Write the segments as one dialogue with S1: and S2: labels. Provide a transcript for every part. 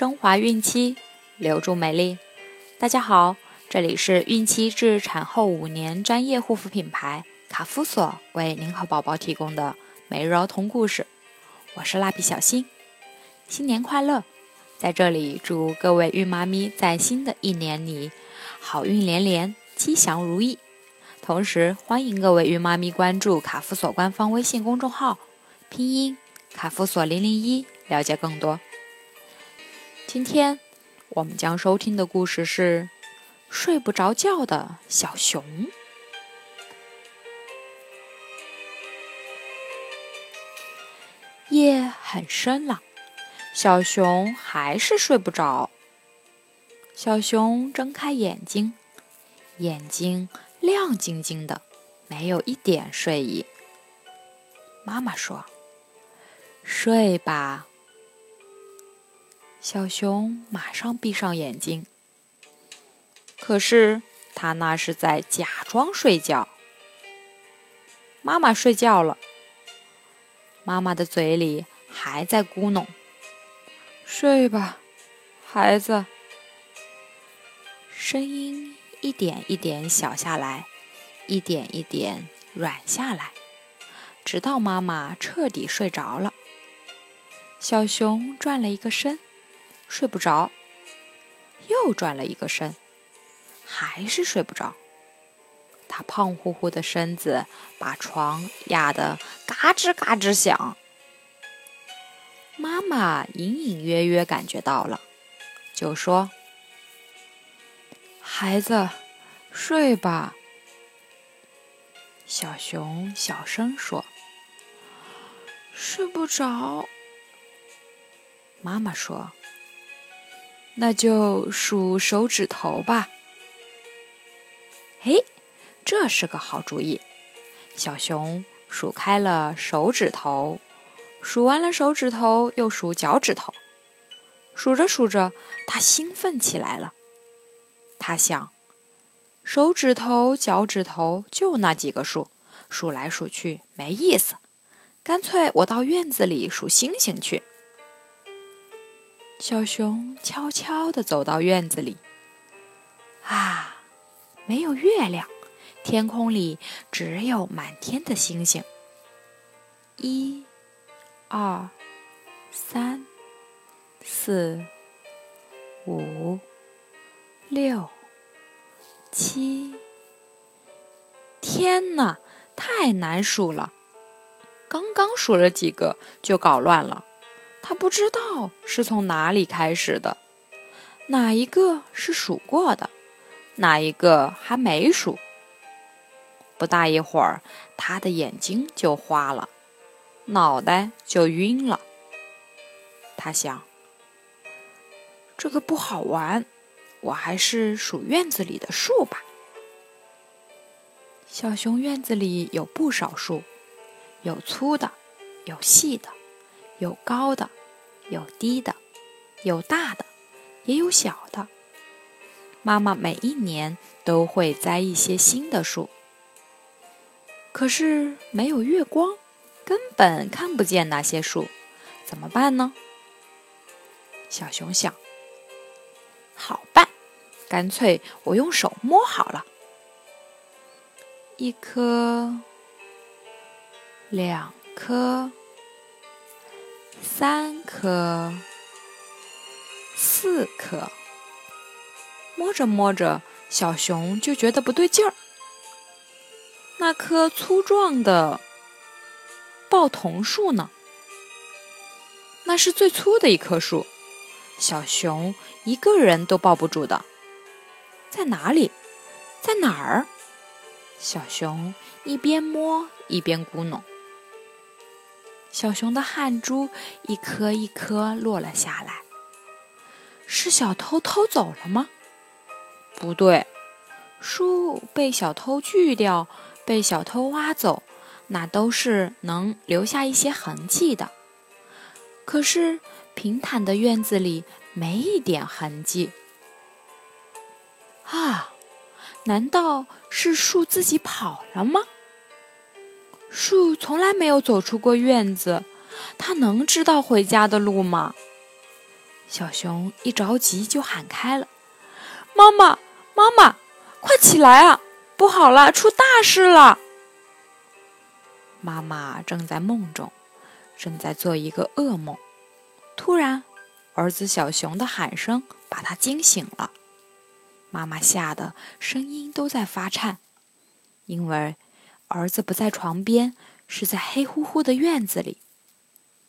S1: 升华孕期，留住美丽。大家好，这里是孕期至产后五年专业护肤品牌卡夫索为您和宝宝提供的每日儿童故事。我是蜡笔小新，新年快乐！在这里祝各位孕妈咪在新的一年里好运连连，吉祥如意。同时，欢迎各位孕妈咪关注卡夫索官方微信公众号，拼音卡夫索零零一，了解更多。今天我们将收听的故事是《睡不着觉的小熊》。夜很深了，小熊还是睡不着。小熊睁开眼睛，眼睛亮晶晶的，没有一点睡意。妈妈说：“睡吧。”小熊马上闭上眼睛，可是他那是在假装睡觉。妈妈睡觉了，妈妈的嘴里还在咕哝：“睡吧，孩子。”声音一点一点小下来，一点一点软下来，直到妈妈彻底睡着了。小熊转了一个身。睡不着，又转了一个身，还是睡不着。他胖乎乎的身子把床压得嘎吱嘎吱响。妈妈隐隐约约感觉到了，就说：“孩子，睡吧。”小熊小声说：“睡不着。”妈妈说。那就数手指头吧。嘿，这是个好主意。小熊数开了手指头，数完了手指头，又数脚趾头。数着数着，它兴奋起来了。他想，手指头、脚趾头就那几个数，数来数去没意思，干脆我到院子里数星星去。小熊悄悄地走到院子里，啊，没有月亮，天空里只有满天的星星。一、二、三、四、五、六、七，天哪，太难数了！刚刚数了几个，就搞乱了。他不知道是从哪里开始的，哪一个是数过的，哪一个还没数。不大一会儿，他的眼睛就花了，脑袋就晕了。他想：“这个不好玩，我还是数院子里的树吧。”小熊院子里有不少树，有粗的，有细的。有高的，有低的，有大的，也有小的。妈妈每一年都会栽一些新的树，可是没有月光，根本看不见那些树，怎么办呢？小熊想：好办，干脆我用手摸好了。一颗，两颗。三颗，四颗，摸着摸着，小熊就觉得不对劲儿。那棵粗壮的抱桐树呢？那是最粗的一棵树，小熊一个人都抱不住的。在哪里？在哪儿？小熊一边摸一边咕哝。小熊的汗珠一颗一颗落了下来。是小偷偷走了吗？不对，树被小偷锯掉，被小偷挖走，那都是能留下一些痕迹的。可是平坦的院子里没一点痕迹。啊，难道是树自己跑了吗？树从来没有走出过院子，它能知道回家的路吗？小熊一着急就喊开了：“妈妈，妈妈，快起来啊！不好了，出大事了！”妈妈正在梦中，正在做一个噩梦。突然，儿子小熊的喊声把他惊醒了。妈妈吓得声音都在发颤，因为儿子不在床边，是在黑乎乎的院子里，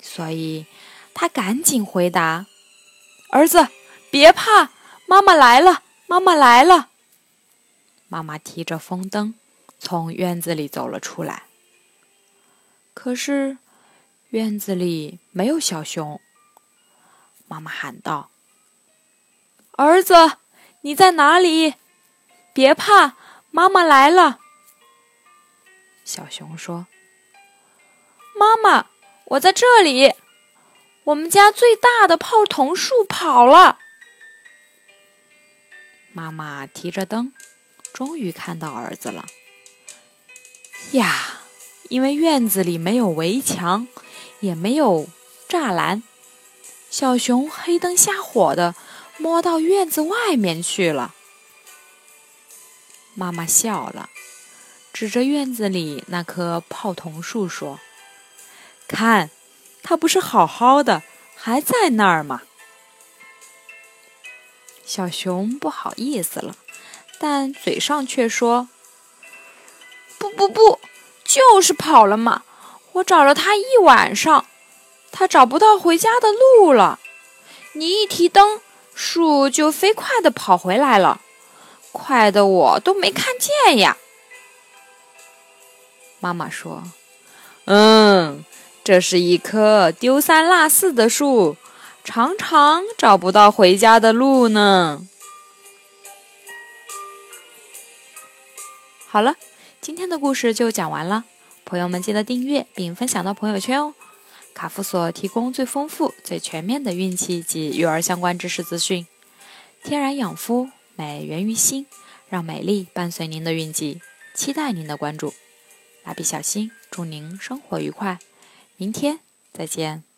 S1: 所以他赶紧回答：“儿子，别怕，妈妈来了，妈妈来了。”妈妈提着风灯从院子里走了出来，可是院子里没有小熊。妈妈喊道：“儿子。”你在哪里？别怕，妈妈来了。小熊说：“妈妈，我在这里。我们家最大的泡桐树跑了。”妈妈提着灯，终于看到儿子了。呀，因为院子里没有围墙，也没有栅栏，小熊黑灯瞎火的。摸到院子外面去了。妈妈笑了，指着院子里那棵泡桐树说：“看，它不是好好的，还在那儿吗？”小熊不好意思了，但嘴上却说：“不不不，就是跑了嘛！我找了它一晚上，它找不到回家的路了。你一提灯。”树就飞快的跑回来了，快的我都没看见呀。妈妈说：“嗯，这是一棵丢三落四的树，常常找不到回家的路呢。”好了，今天的故事就讲完了，朋友们记得订阅并分享到朋友圈哦。卡夫所提供最丰富、最全面的孕期及育儿相关知识资讯。天然养肤，美源于心，让美丽伴随您的孕期，期待您的关注。蜡笔小新，祝您生活愉快，明天再见。